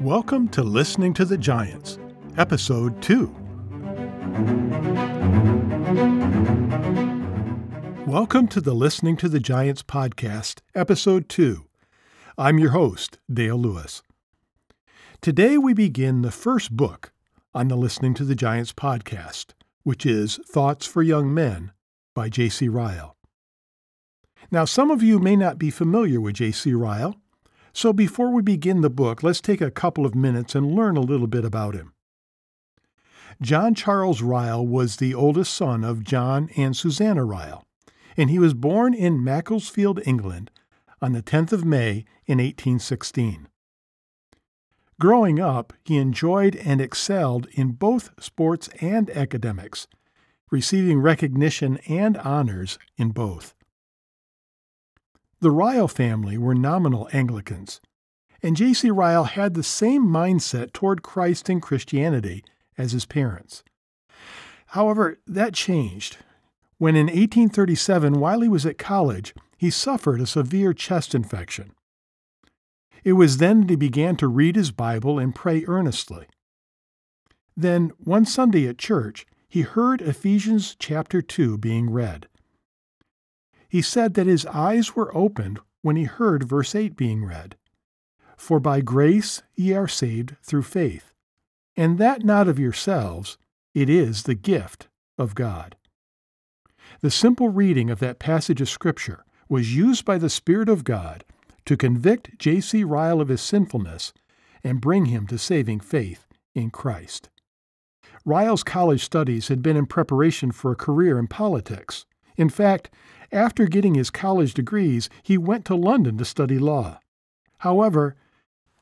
Welcome to Listening to the Giants, Episode 2. Welcome to the Listening to the Giants podcast, Episode 2. I'm your host, Dale Lewis. Today we begin the first book on the Listening to the Giants podcast, which is Thoughts for Young Men by J.C. Ryle. Now, some of you may not be familiar with J.C. Ryle, so before we begin the book, let's take a couple of minutes and learn a little bit about him. John Charles Ryle was the oldest son of John and Susanna Ryle, and he was born in Macclesfield, England, on the 10th of May in 1816. Growing up, he enjoyed and excelled in both sports and academics, receiving recognition and honors in both. The Ryle family were nominal Anglicans, and J.C. Ryle had the same mindset toward Christ and Christianity as his parents. However, that changed when in 1837, while he was at college, he suffered a severe chest infection. It was then that he began to read his Bible and pray earnestly. Then, one Sunday at church, he heard Ephesians chapter 2 being read. He said that his eyes were opened when he heard verse 8 being read For by grace ye are saved through faith, and that not of yourselves, it is the gift of God. The simple reading of that passage of Scripture was used by the Spirit of God to convict J.C. Ryle of his sinfulness and bring him to saving faith in Christ. Ryle's college studies had been in preparation for a career in politics. In fact, after getting his college degrees, he went to London to study law. However,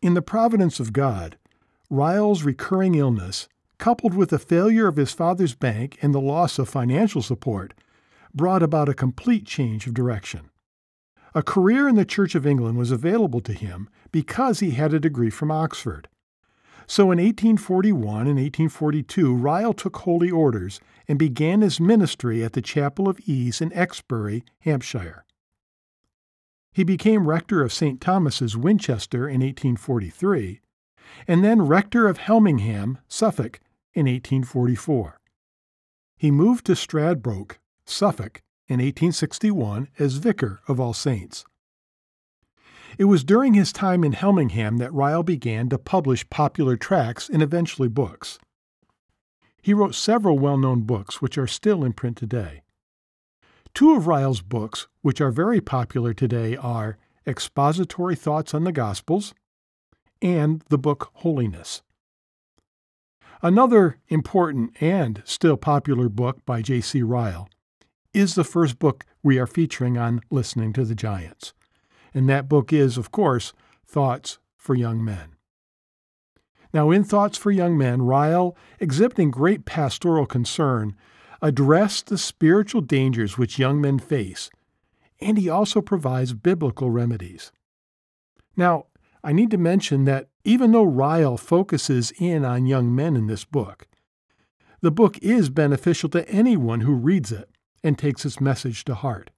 in the providence of God, Ryle's recurring illness, coupled with the failure of his father's bank and the loss of financial support, brought about a complete change of direction. A career in the Church of England was available to him because he had a degree from Oxford. So in 1841 and 1842, Ryle took holy orders and began his ministry at the Chapel of Ease in Exbury, Hampshire. He became rector of St. Thomas's, Winchester, in 1843, and then rector of Helmingham, Suffolk, in 1844. He moved to Stradbroke, Suffolk, in 1861 as vicar of All Saints. It was during his time in Helmingham that Ryle began to publish popular tracts and eventually books. He wrote several well known books which are still in print today. Two of Ryle's books, which are very popular today, are Expository Thoughts on the Gospels and the book Holiness. Another important and still popular book by J.C. Ryle is the first book we are featuring on Listening to the Giants and that book is, of course, Thoughts for Young Men. Now, in Thoughts for Young Men, Ryle, exhibiting great pastoral concern, addressed the spiritual dangers which young men face, and he also provides biblical remedies. Now, I need to mention that even though Ryle focuses in on young men in this book, the book is beneficial to anyone who reads it and takes its message to heart.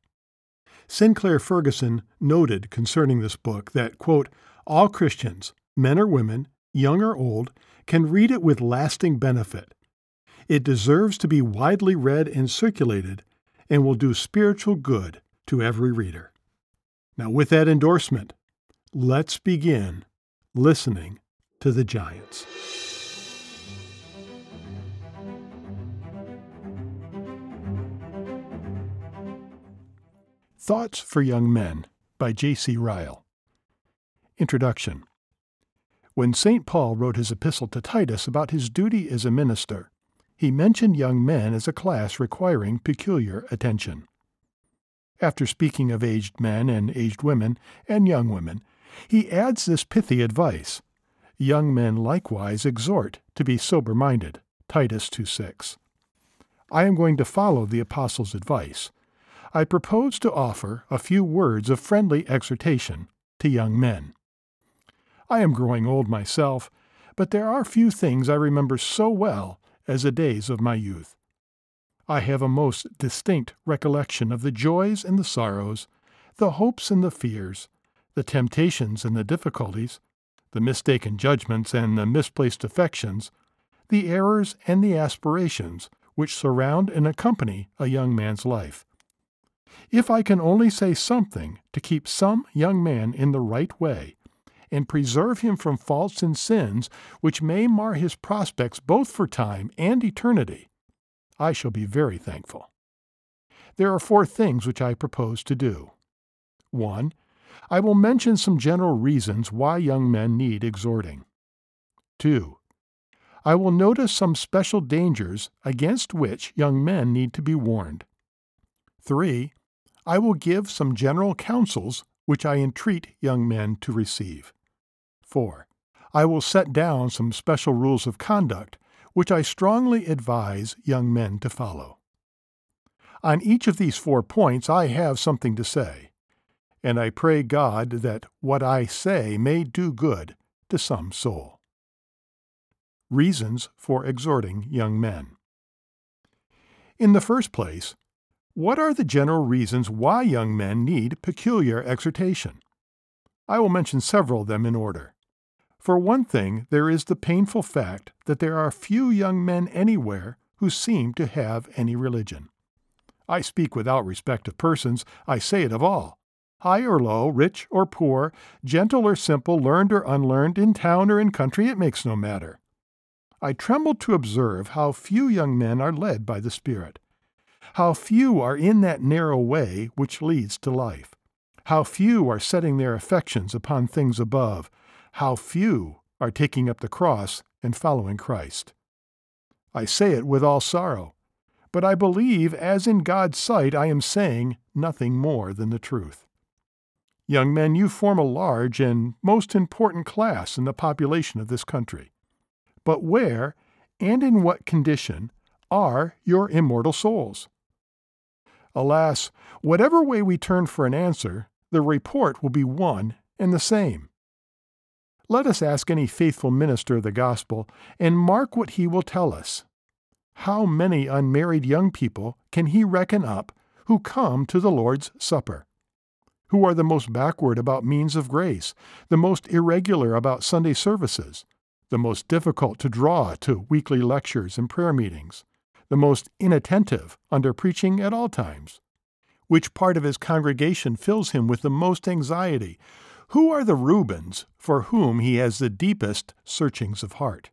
Sinclair Ferguson noted concerning this book that, quote, all Christians, men or women, young or old, can read it with lasting benefit. It deserves to be widely read and circulated and will do spiritual good to every reader. Now, with that endorsement, let's begin listening to the Giants. Thoughts for Young Men by J.C. Ryle. Introduction When St. Paul wrote his epistle to Titus about his duty as a minister, he mentioned young men as a class requiring peculiar attention. After speaking of aged men and aged women and young women, he adds this pithy advice Young men likewise exhort to be sober minded. Titus 2 6. I am going to follow the apostle's advice I propose to offer a few words of friendly exhortation to young men. I am growing old myself, but there are few things I remember so well as the days of my youth. I have a most distinct recollection of the joys and the sorrows, the hopes and the fears, the temptations and the difficulties, the mistaken judgments and the misplaced affections, the errors and the aspirations which surround and accompany a young man's life. If I can only say something to keep some young man in the right way, and preserve him from faults and sins which may mar his prospects both for time and eternity, I shall be very thankful. There are four things which I propose to do. 1. I will mention some general reasons why young men need exhorting. 2. I will notice some special dangers against which young men need to be warned. 3. I will give some general counsels which I entreat young men to receive. 4. I will set down some special rules of conduct which I strongly advise young men to follow. On each of these four points I have something to say, and I pray God that what I say may do good to some soul. Reasons for exhorting young men. In the first place, what are the general reasons why young men need peculiar exhortation? I will mention several of them in order. For one thing, there is the painful fact that there are few young men anywhere who seem to have any religion. I speak without respect of persons, I say it of all. High or low, rich or poor, gentle or simple, learned or unlearned, in town or in country, it makes no matter. I tremble to observe how few young men are led by the Spirit, how few are in that narrow way which leads to life, how few are setting their affections upon things above, how few are taking up the cross and following Christ. I say it with all sorrow, but I believe, as in God's sight, I am saying nothing more than the truth. Young men, you form a large and most important class in the population of this country but where and in what condition are your immortal souls? Alas, whatever way we turn for an answer, the report will be one and the same. Let us ask any faithful minister of the gospel and mark what he will tell us. How many unmarried young people can he reckon up who come to the Lord's Supper? Who are the most backward about means of grace, the most irregular about Sunday services, the most difficult to draw to weekly lectures and prayer meetings, the most inattentive under preaching at all times? Which part of his congregation fills him with the most anxiety? Who are the Reubens for whom he has the deepest searchings of heart?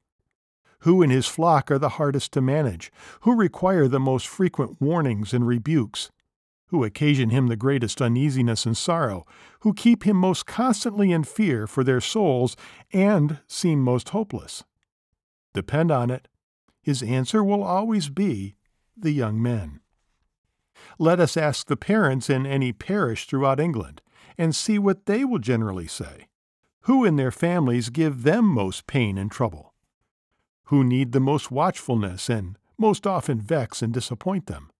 Who in his flock are the hardest to manage? Who require the most frequent warnings and rebukes? who occasion him the greatest uneasiness and sorrow, who keep him most constantly in fear for their souls and seem most hopeless. Depend on it, his answer will always be the young men. Let us ask the parents in any parish throughout England and see what they will generally say. Who in their families give them most pain and trouble? Who need the most watchfulness and most often vex and disappoint them?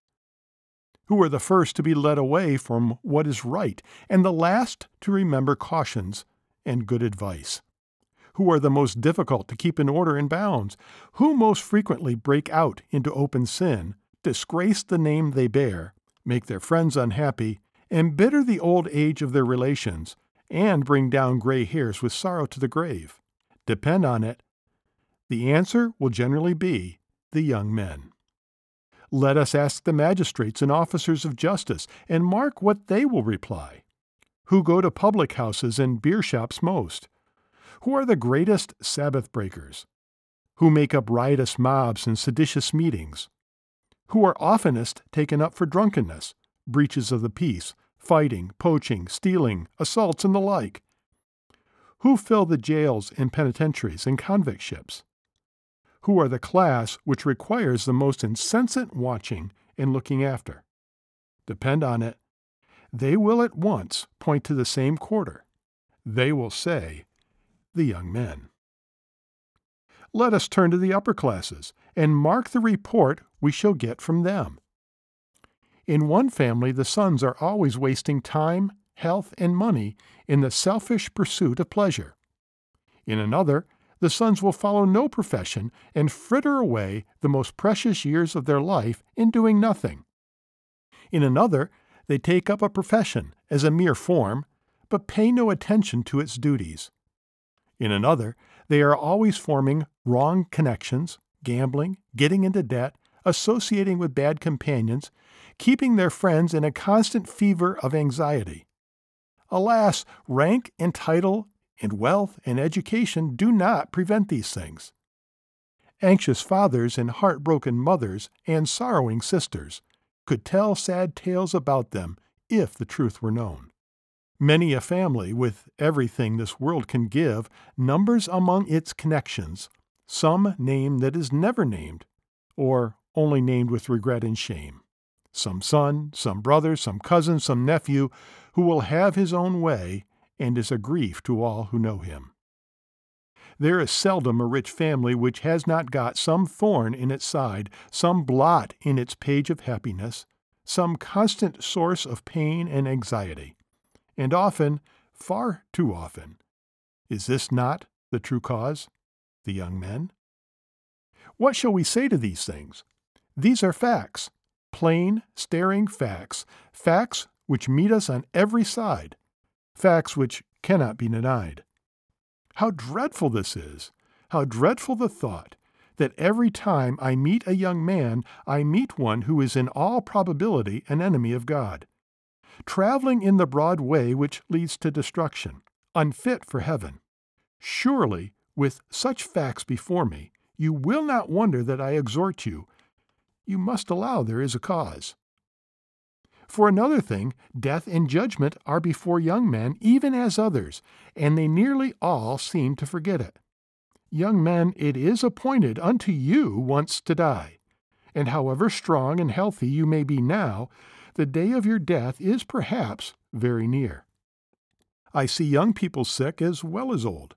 who are the first to be led away from what is right, and the last to remember cautions and good advice, who are the most difficult to keep in order and bounds, who most frequently break out into open sin, disgrace the name they bear, make their friends unhappy, embitter the old age of their relations, and bring down gray hairs with sorrow to the grave. Depend on it, the answer will generally be the young men. Let us ask the magistrates and officers of justice, and mark what they will reply. Who go to public houses and beer shops most? Who are the greatest Sabbath breakers? Who make up riotous mobs and seditious meetings? Who are oftenest taken up for drunkenness, breaches of the peace, fighting, poaching, stealing, assaults, and the like? Who fill the jails and penitentiaries and convict ships? who are the class which requires the most incessant watching and looking after. Depend on it, they will at once point to the same quarter. They will say, the young men. Let us turn to the upper classes and mark the report we shall get from them. In one family, the sons are always wasting time, health, and money in the selfish pursuit of pleasure. In another, the sons will follow no profession and fritter away the most precious years of their life in doing nothing. In another, they take up a profession as a mere form, but pay no attention to its duties. In another, they are always forming wrong connections, gambling, getting into debt, associating with bad companions, keeping their friends in a constant fever of anxiety. Alas, rank and title and wealth and education do not prevent these things. Anxious fathers and heartbroken mothers and sorrowing sisters could tell sad tales about them if the truth were known. Many a family, with everything this world can give, numbers among its connections some name that is never named, or only named with regret and shame. Some son, some brother, some cousin, some nephew, who will have his own way and is a grief to all who know him. There is seldom a rich family which has not got some thorn in its side, some blot in its page of happiness, some constant source of pain and anxiety. And often, far too often, is this not the true cause? The young men? What shall we say to these things? These are facts, plain, staring facts, facts which meet us on every side, facts which cannot be denied. How dreadful this is! How dreadful the thought that every time I meet a young man, I meet one who is in all probability an enemy of God, traveling in the broad way which leads to destruction, unfit for heaven. Surely, with such facts before me, you will not wonder that I exhort you. You must allow there is a cause. For another thing, death and judgment are before young men, even as others, and they nearly all seem to forget it. Young men, it is appointed unto you once to die. And however strong and healthy you may be now, the day of your death is perhaps very near. I see young people sick as well as old.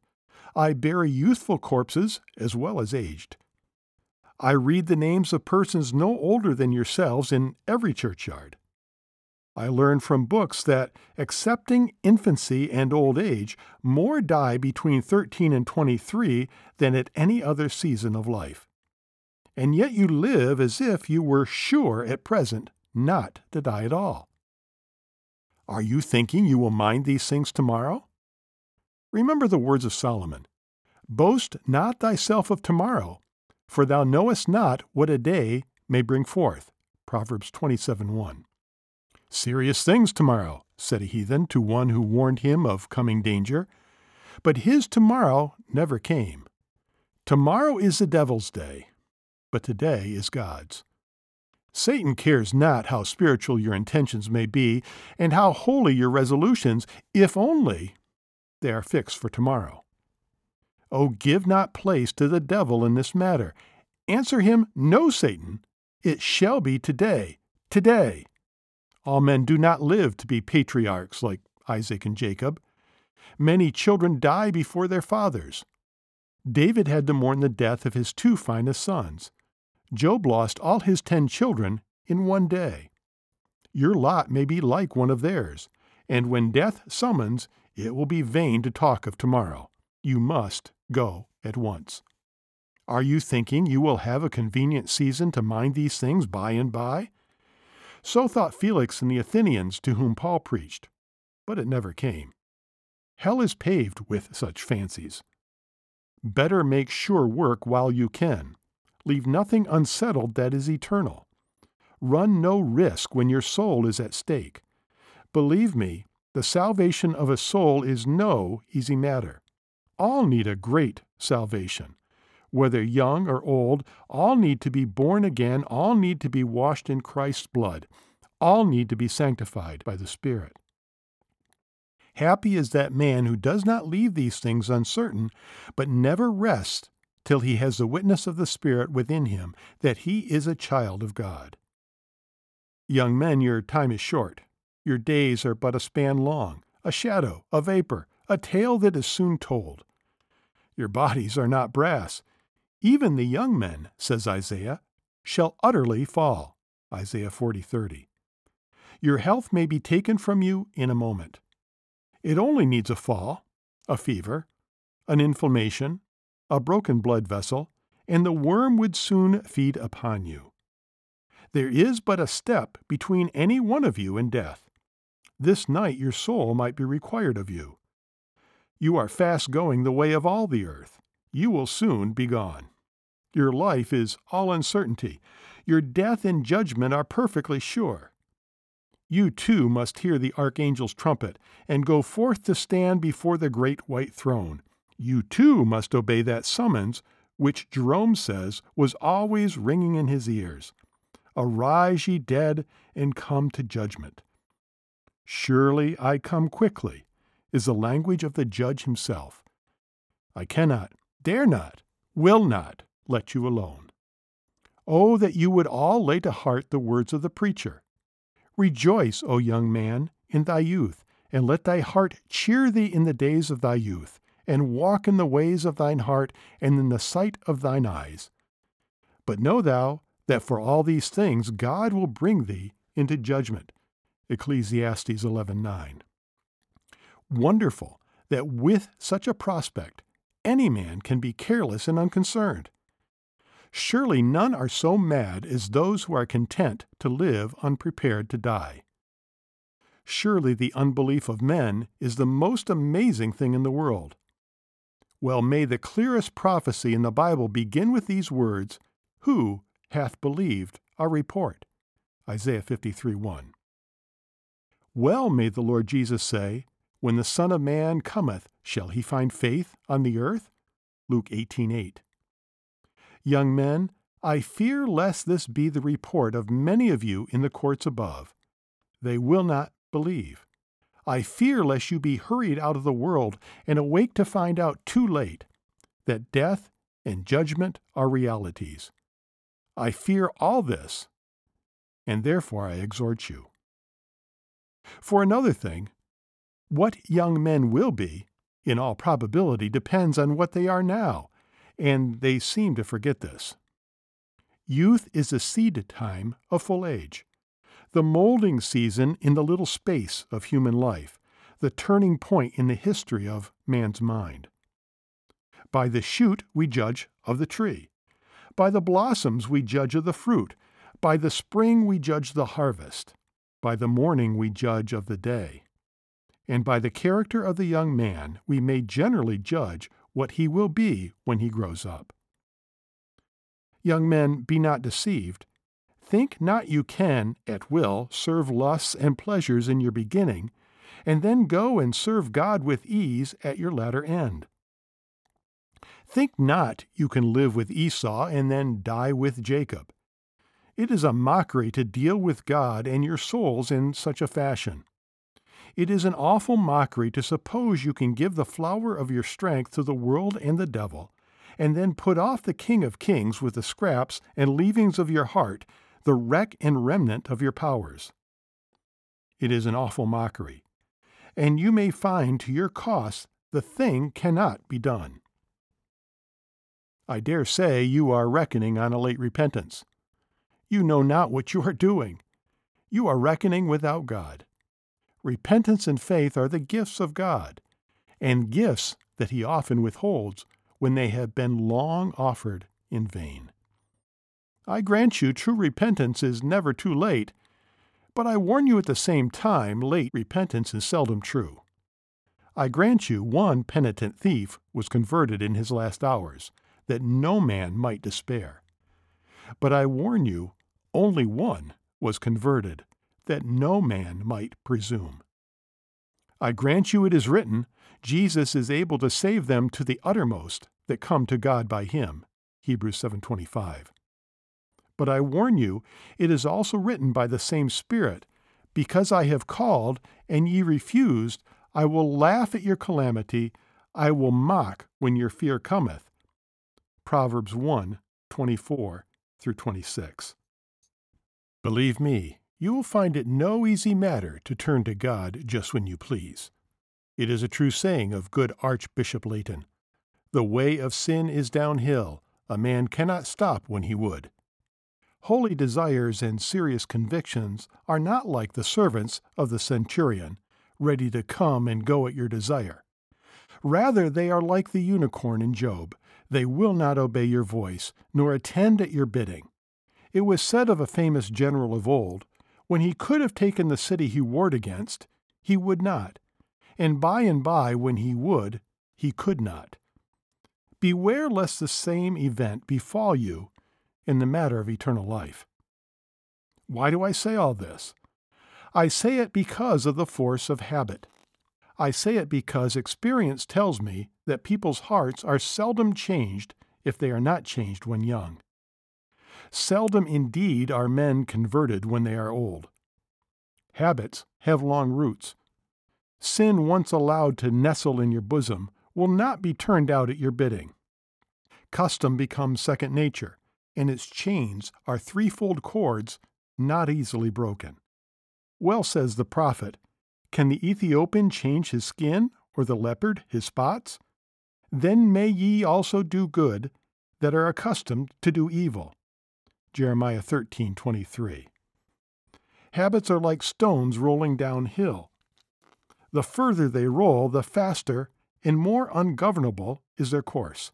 I bury youthful corpses as well as aged. I read the names of persons no older than yourselves in every churchyard. I learn from books that, excepting infancy and old age, more die between 13 and 23 than at any other season of life. And yet you live as if you were sure at present not to die at all. Are you thinking you will mind these things tomorrow? Remember the words of Solomon Boast not thyself of tomorrow, for thou knowest not what a day may bring forth. Proverbs 27 1. Serious things tomorrow, said a heathen to one who warned him of coming danger. But his tomorrow never came. Tomorrow is the devil's day, but today is God's. Satan cares not how spiritual your intentions may be and how holy your resolutions, if only they are fixed for tomorrow. Oh, give not place to the devil in this matter. Answer him, No, Satan. It shall be today, today. All men do not live to be patriarchs like Isaac and Jacob. Many children die before their fathers. David had to mourn the death of his two finest sons. Job lost all his ten children in one day. Your lot may be like one of theirs, and when death summons, it will be vain to talk of tomorrow. You must go at once. Are you thinking you will have a convenient season to mind these things by and by? So thought Felix and the Athenians to whom Paul preached, but it never came. Hell is paved with such fancies. Better make sure work while you can. Leave nothing unsettled that is eternal. Run no risk when your soul is at stake. Believe me, the salvation of a soul is no easy matter. All need a great salvation whether young or old, all need to be born again, all need to be washed in Christ's blood, all need to be sanctified by the Spirit. Happy is that man who does not leave these things uncertain, but never rests till he has the witness of the Spirit within him that he is a child of God. Young men, your time is short. Your days are but a span long, a shadow, a vapor, a tale that is soon told. Your bodies are not brass, even the young men, says Isaiah, shall utterly fall. Isaiah 40:30. Your health may be taken from you in a moment. It only needs a fall, a fever, an inflammation, a broken blood vessel, and the worm would soon feed upon you. There is but a step between any one of you and death. This night your soul might be required of you. You are fast going the way of all the earth. You will soon be gone. Your life is all uncertainty. Your death and judgment are perfectly sure. You too must hear the archangel's trumpet and go forth to stand before the great white throne. You too must obey that summons, which Jerome says was always ringing in his ears Arise, ye dead, and come to judgment. Surely I come quickly, is the language of the judge himself. I cannot, dare not, will not let you alone. Oh, that you would all lay to heart the words of the preacher. Rejoice, O young man, in thy youth, and let thy heart cheer thee in the days of thy youth, and walk in the ways of thine heart and in the sight of thine eyes. But know thou that for all these things God will bring thee into judgment. Ecclesiastes 11:9. Wonderful that with such a prospect any man can be careless and unconcerned. Surely none are so mad as those who are content to live unprepared to die. Surely the unbelief of men is the most amazing thing in the world. Well, may the clearest prophecy in the Bible begin with these words Who hath believed our report? Isaiah 53 1. Well may the Lord Jesus say, When the Son of Man cometh, shall he find faith on the earth? Luke 18 8. Young men, I fear lest this be the report of many of you in the courts above. They will not believe. I fear lest you be hurried out of the world and awake to find out too late that death and judgment are realities. I fear all this, and therefore I exhort you. For another thing, what young men will be, in all probability, depends on what they are now, and they seem to forget this. Youth is the seed time of full age the molding season in the little space of human life, the turning point in the history of man's mind. By the shoot we judge of the tree. By the blossoms we judge of the fruit. By the spring we judge the harvest. By the morning we judge of the day. And by the character of the young man we may generally judge what he will be when he grows up. Young men, be not deceived. Think not you can, at will, serve lusts and pleasures in your beginning, and then go and serve God with ease at your latter end. Think not you can live with Esau and then die with Jacob. It is a mockery to deal with God and your souls in such a fashion. It is an awful mockery to suppose you can give the flower of your strength to the world and the devil, and then put off the King of Kings with the scraps and leavings of your heart the wreck and remnant of your powers. It is an awful mockery, and you may find to your cost the thing cannot be done. I dare say you are reckoning on a late repentance. You know not what you are doing. You are reckoning without God. Repentance and faith are the gifts of God, and gifts that He often withholds when they have been long offered in vain. I grant you true repentance is never too late, but I warn you at the same time late repentance is seldom true. I grant you one penitent thief was converted in his last hours, that no man might despair. But I warn you only one was converted, that no man might presume. I grant you it is written, Jesus is able to save them to the uttermost that come to God by him. Hebrews 7:25. But I warn you, it is also written by the same Spirit, Because I have called, and ye refused, I will laugh at your calamity, I will mock when your fear cometh. Proverbs 1 24 through 26. Believe me, you will find it no easy matter to turn to God just when you please. It is a true saying of good Archbishop Leighton The way of sin is downhill, a man cannot stop when he would. Holy desires and serious convictions are not like the servants of the centurion, ready to come and go at your desire. Rather, they are like the unicorn in Job. They will not obey your voice, nor attend at your bidding. It was said of a famous general of old, when he could have taken the city he warred against, he would not. And by and by, when he would, he could not. Beware lest the same event befall you in the matter of eternal life. Why do I say all this? I say it because of the force of habit. I say it because experience tells me that people's hearts are seldom changed if they are not changed when young. Seldom indeed are men converted when they are old. Habits have long roots. Sin once allowed to nestle in your bosom will not be turned out at your bidding. Custom becomes second nature, and its chains are threefold cords not easily broken. Well says the prophet, Can the Ethiopian change his skin, or the leopard his spots? Then may ye also do good that are accustomed to do evil. Jeremiah 13:23. Habits are like stones rolling downhill. The further they roll, the faster and more ungovernable is their course.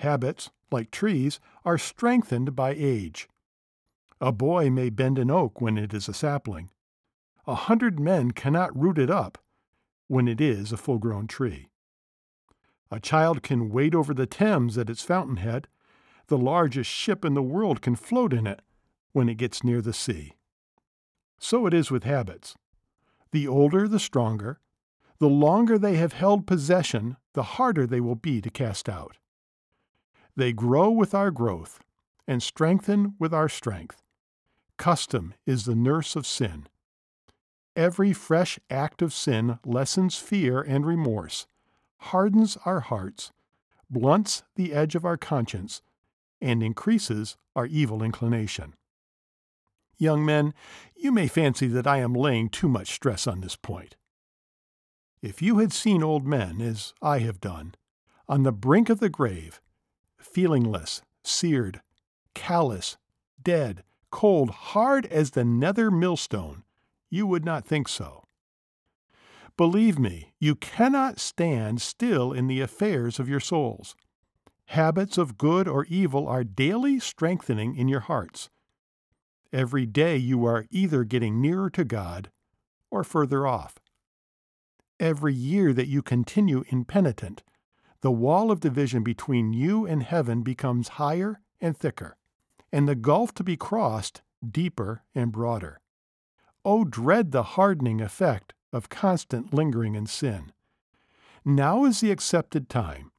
Habits, like trees, are strengthened by age. A boy may bend an oak when it is a sapling. A hundred men cannot root it up when it is a full grown tree. A child can wade over the Thames at its fountainhead. The largest ship in the world can float in it when it gets near the sea. So it is with habits. The older, the stronger. The longer they have held possession, the harder they will be to cast out. They grow with our growth and strengthen with our strength. Custom is the nurse of sin. Every fresh act of sin lessens fear and remorse, hardens our hearts, blunts the edge of our conscience, and increases our evil inclination. Young men, you may fancy that I am laying too much stress on this point. If you had seen old men, as I have done, on the brink of the grave, feelingless, seared, callous, dead, cold, hard as the nether millstone, you would not think so. Believe me, you cannot stand still in the affairs of your souls. Habits of good or evil are daily strengthening in your hearts. Every day you are either getting nearer to God or further off. Every year that you continue impenitent, the wall of division between you and heaven becomes higher and thicker and the gulf to be crossed deeper and broader. Oh, dread the hardening effect of constant lingering in sin. Now is the accepted time.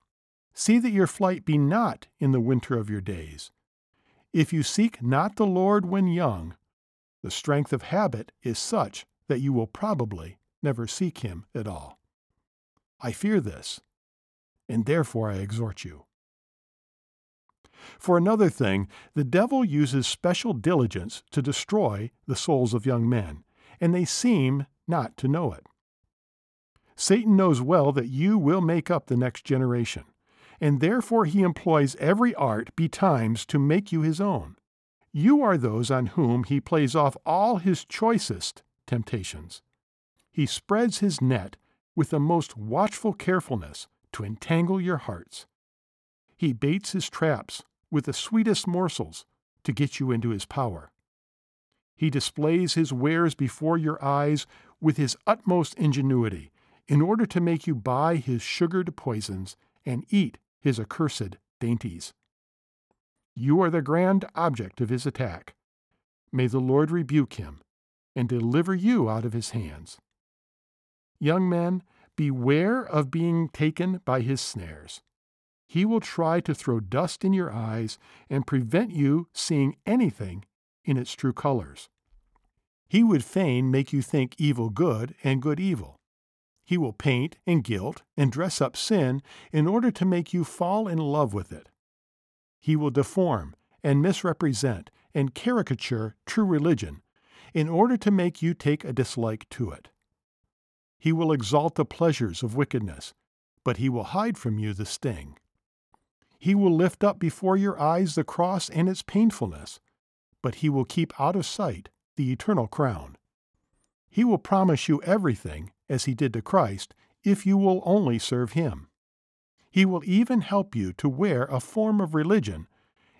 See that your flight be not in the winter of your days. If you seek not the Lord when young, the strength of habit is such that you will probably never seek him at all. I fear this, and therefore I exhort you. For another thing, the devil uses special diligence to destroy the souls of young men, and they seem not to know it. Satan knows well that you will make up the next generation, and therefore he employs every art betimes to make you his own. You are those on whom he plays off all his choicest temptations. He spreads his net with the most watchful carefulness to entangle your hearts. He baits his traps with the sweetest morsels to get you into his power. He displays his wares before your eyes with his utmost ingenuity in order to make you buy his sugared poisons and eat his accursed dainties. You are the grand object of his attack. May the Lord rebuke him and deliver you out of his hands. Young men, beware of being taken by his snares he will try to throw dust in your eyes and prevent you seeing anything in its true colors. He would fain make you think evil good and good evil. He will paint and gilt and dress up sin in order to make you fall in love with it. He will deform and misrepresent and caricature true religion in order to make you take a dislike to it. He will exalt the pleasures of wickedness, but he will hide from you the sting. He will lift up before your eyes the cross and its painfulness, but he will keep out of sight the eternal crown. He will promise you everything, as he did to Christ, if you will only serve him. He will even help you to wear a form of religion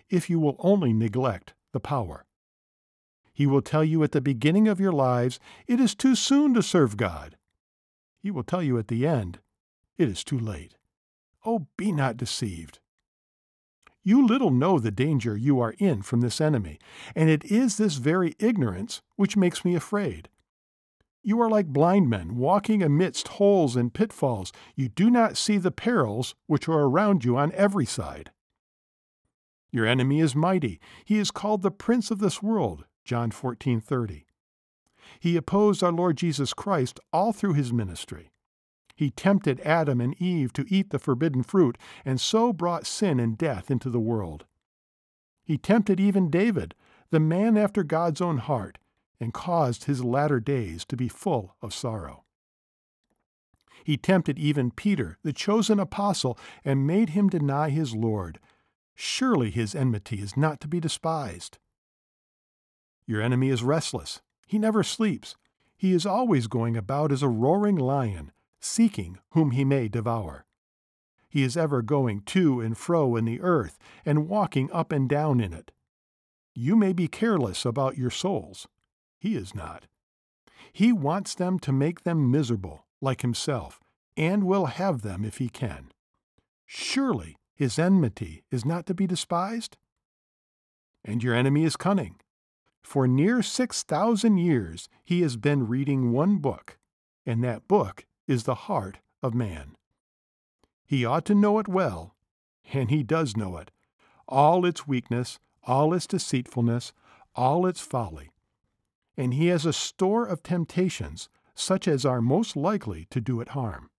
if you will only neglect the power. He will tell you at the beginning of your lives it is too soon to serve God. He will tell you at the end it is too late. Oh, be not deceived. You little know the danger you are in from this enemy, and it is this very ignorance which makes me afraid. You are like blind men walking amidst holes and pitfalls. You do not see the perils which are around you on every side. Your enemy is mighty. He is called the prince of this world, John 14:30. He opposed our Lord Jesus Christ all through his ministry. He tempted Adam and Eve to eat the forbidden fruit and so brought sin and death into the world. He tempted even David, the man after God's own heart, and caused his latter days to be full of sorrow. He tempted even Peter, the chosen apostle, and made him deny his Lord. Surely his enmity is not to be despised. Your enemy is restless. He never sleeps. He is always going about as a roaring lion, seeking whom he may devour. He is ever going to and fro in the earth, and walking up and down in it. You may be careless about your souls. He is not. He wants them to make them miserable, like himself, and will have them if he can. Surely his enmity is not to be despised? And your enemy is cunning. For near six thousand years he has been reading one book, and that book is the heart of man. He ought to know it well, and he does know it, all its weakness, all its deceitfulness, all its folly. And he has a store of temptations, such as are most likely to do it harm.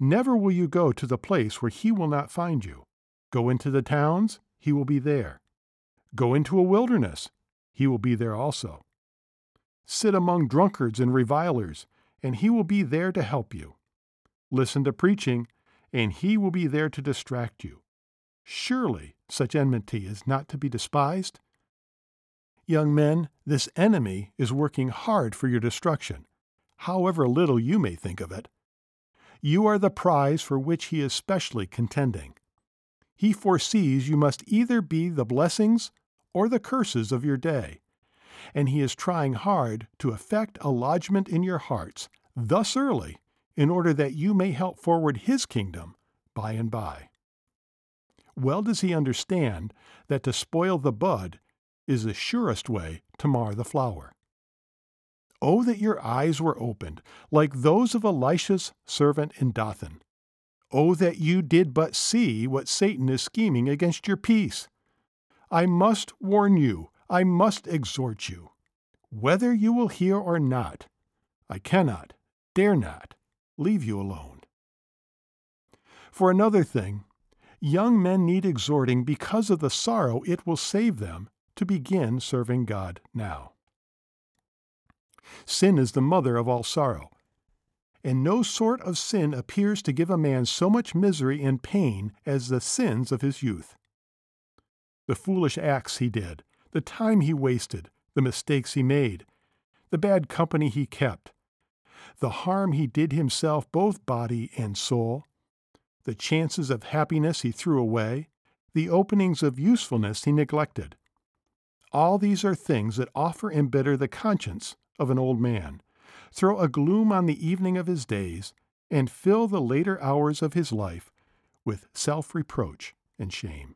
Never will you go to the place where he will not find you. Go into the towns, he will be there. Go into a wilderness, he will be there also. Sit among drunkards and revilers, and he will be there to help you. Listen to preaching, and he will be there to distract you. Surely such enmity is not to be despised. Young men, this enemy is working hard for your destruction, however little you may think of it. You are the prize for which he is specially contending. He foresees you must either be the blessings or the curses of your day and he is trying hard to effect a lodgment in your hearts thus early in order that you may help forward his kingdom by and by. Well does he understand that to spoil the bud is the surest way to mar the flower. Oh, that your eyes were opened, like those of Elisha's servant in Dothan. Oh, that you did but see what Satan is scheming against your peace. I must warn you I must exhort you. Whether you will hear or not, I cannot, dare not, leave you alone. For another thing, young men need exhorting because of the sorrow it will save them to begin serving God now. Sin is the mother of all sorrow, and no sort of sin appears to give a man so much misery and pain as the sins of his youth. The foolish acts he did, the time he wasted, the mistakes he made, the bad company he kept, the harm he did himself, both body and soul, the chances of happiness he threw away, the openings of usefulness he neglected. All these are things that offer embitter the conscience of an old man, throw a gloom on the evening of his days, and fill the later hours of his life with self reproach and shame.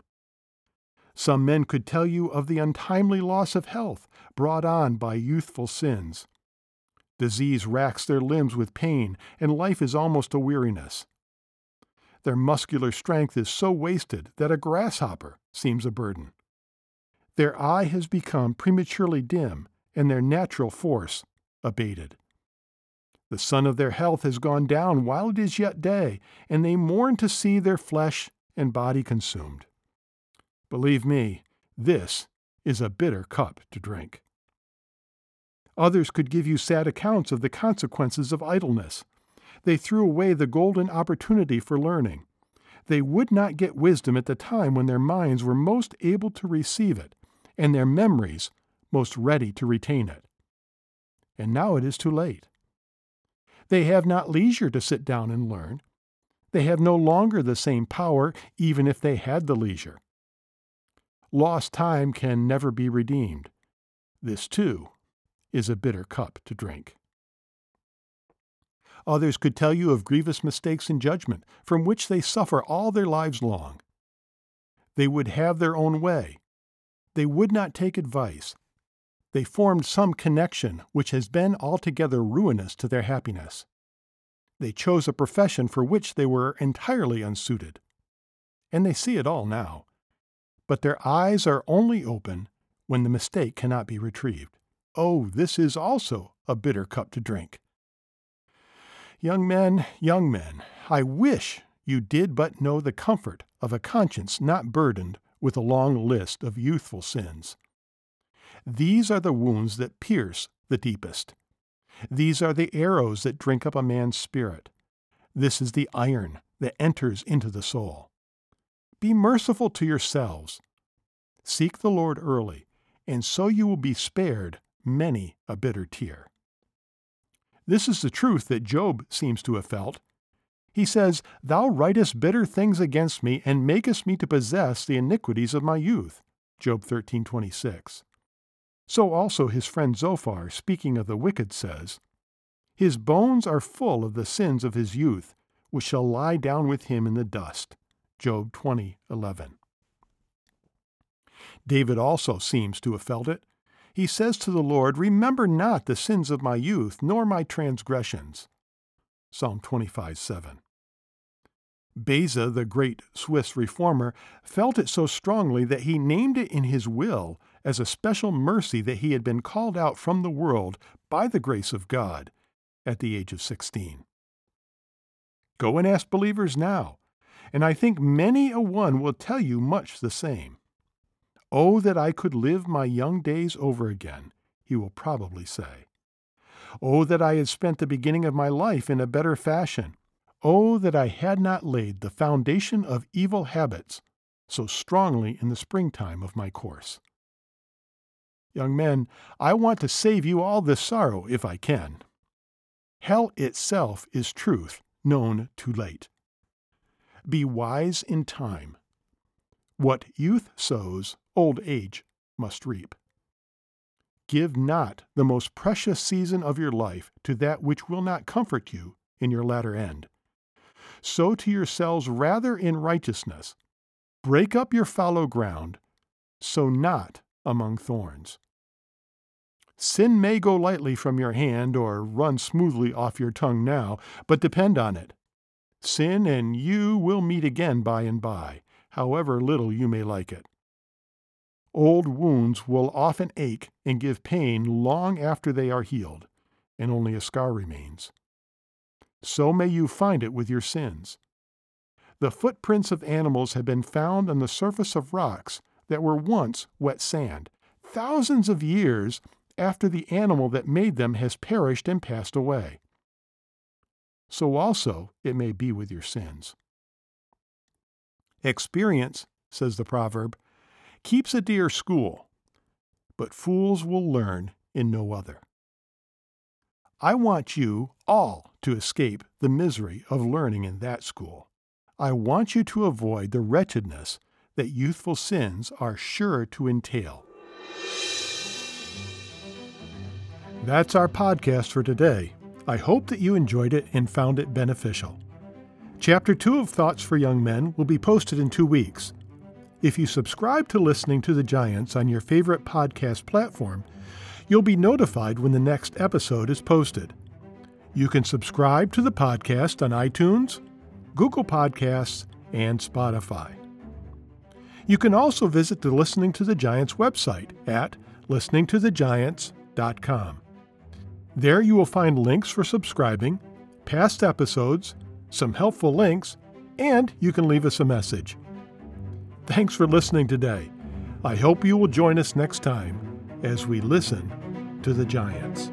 Some men could tell you of the untimely loss of health brought on by youthful sins. Disease racks their limbs with pain, and life is almost a weariness. Their muscular strength is so wasted that a grasshopper seems a burden. Their eye has become prematurely dim, and their natural force abated. The sun of their health has gone down while it is yet day, and they mourn to see their flesh and body consumed. Believe me, this is a bitter cup to drink. Others could give you sad accounts of the consequences of idleness. They threw away the golden opportunity for learning. They would not get wisdom at the time when their minds were most able to receive it, and their memories most ready to retain it. And now it is too late. They have not leisure to sit down and learn. They have no longer the same power, even if they had the leisure. Lost time can never be redeemed. This, too, is a bitter cup to drink. Others could tell you of grievous mistakes in judgment, from which they suffer all their lives long. They would have their own way. They would not take advice. They formed some connection which has been altogether ruinous to their happiness. They chose a profession for which they were entirely unsuited. And they see it all now. But their eyes are only open when the mistake cannot be retrieved. Oh, this is also a bitter cup to drink. Young men, young men, I wish you did but know the comfort of a conscience not burdened with a long list of youthful sins. These are the wounds that pierce the deepest. These are the arrows that drink up a man's spirit. This is the iron that enters into the soul. Be merciful to yourselves. Seek the Lord early, and so you will be spared many a bitter tear. This is the truth that Job seems to have felt. He says, Thou writest bitter things against me, and makest me to possess the iniquities of my youth. Job 13:26. So also his friend Zophar, speaking of the wicked, says, His bones are full of the sins of his youth, which shall lie down with him in the dust. Job 20:11. David also seems to have felt it he says to the Lord, Remember not the sins of my youth, nor my transgressions. Psalm 25 7. Beza, the great Swiss reformer, felt it so strongly that he named it in his will as a special mercy that he had been called out from the world by the grace of God at the age of 16. Go and ask believers now, and I think many a one will tell you much the same. Oh, that I could live my young days over again, he will probably say. Oh, that I had spent the beginning of my life in a better fashion. Oh, that I had not laid the foundation of evil habits so strongly in the springtime of my course. Young men, I want to save you all this sorrow if I can. Hell itself is truth known too late. Be wise in time. What youth sows, old age must reap. Give not the most precious season of your life to that which will not comfort you in your latter end. Sow to yourselves rather in righteousness. Break up your fallow ground. Sow not among thorns. Sin may go lightly from your hand or run smoothly off your tongue now, but depend on it. Sin and you will meet again by and by, however little you may like it. Old wounds will often ache and give pain long after they are healed, and only a scar remains. So may you find it with your sins. The footprints of animals have been found on the surface of rocks that were once wet sand, thousands of years after the animal that made them has perished and passed away. So also it may be with your sins. Experience, says the proverb, keeps a dear school, but fools will learn in no other. I want you all to escape the misery of learning in that school. I want you to avoid the wretchedness that youthful sins are sure to entail. That's our podcast for today. I hope that you enjoyed it and found it beneficial. Chapter 2 of Thoughts for Young Men will be posted in two weeks. If you subscribe to Listening to the Giants on your favorite podcast platform, you'll be notified when the next episode is posted. You can subscribe to the podcast on iTunes, Google Podcasts, and Spotify. You can also visit the Listening to the Giants website at listeningtothegiants.com. There you will find links for subscribing, past episodes, some helpful links, and you can leave us a message. Thanks for listening today. I hope you will join us next time as we listen to the Giants.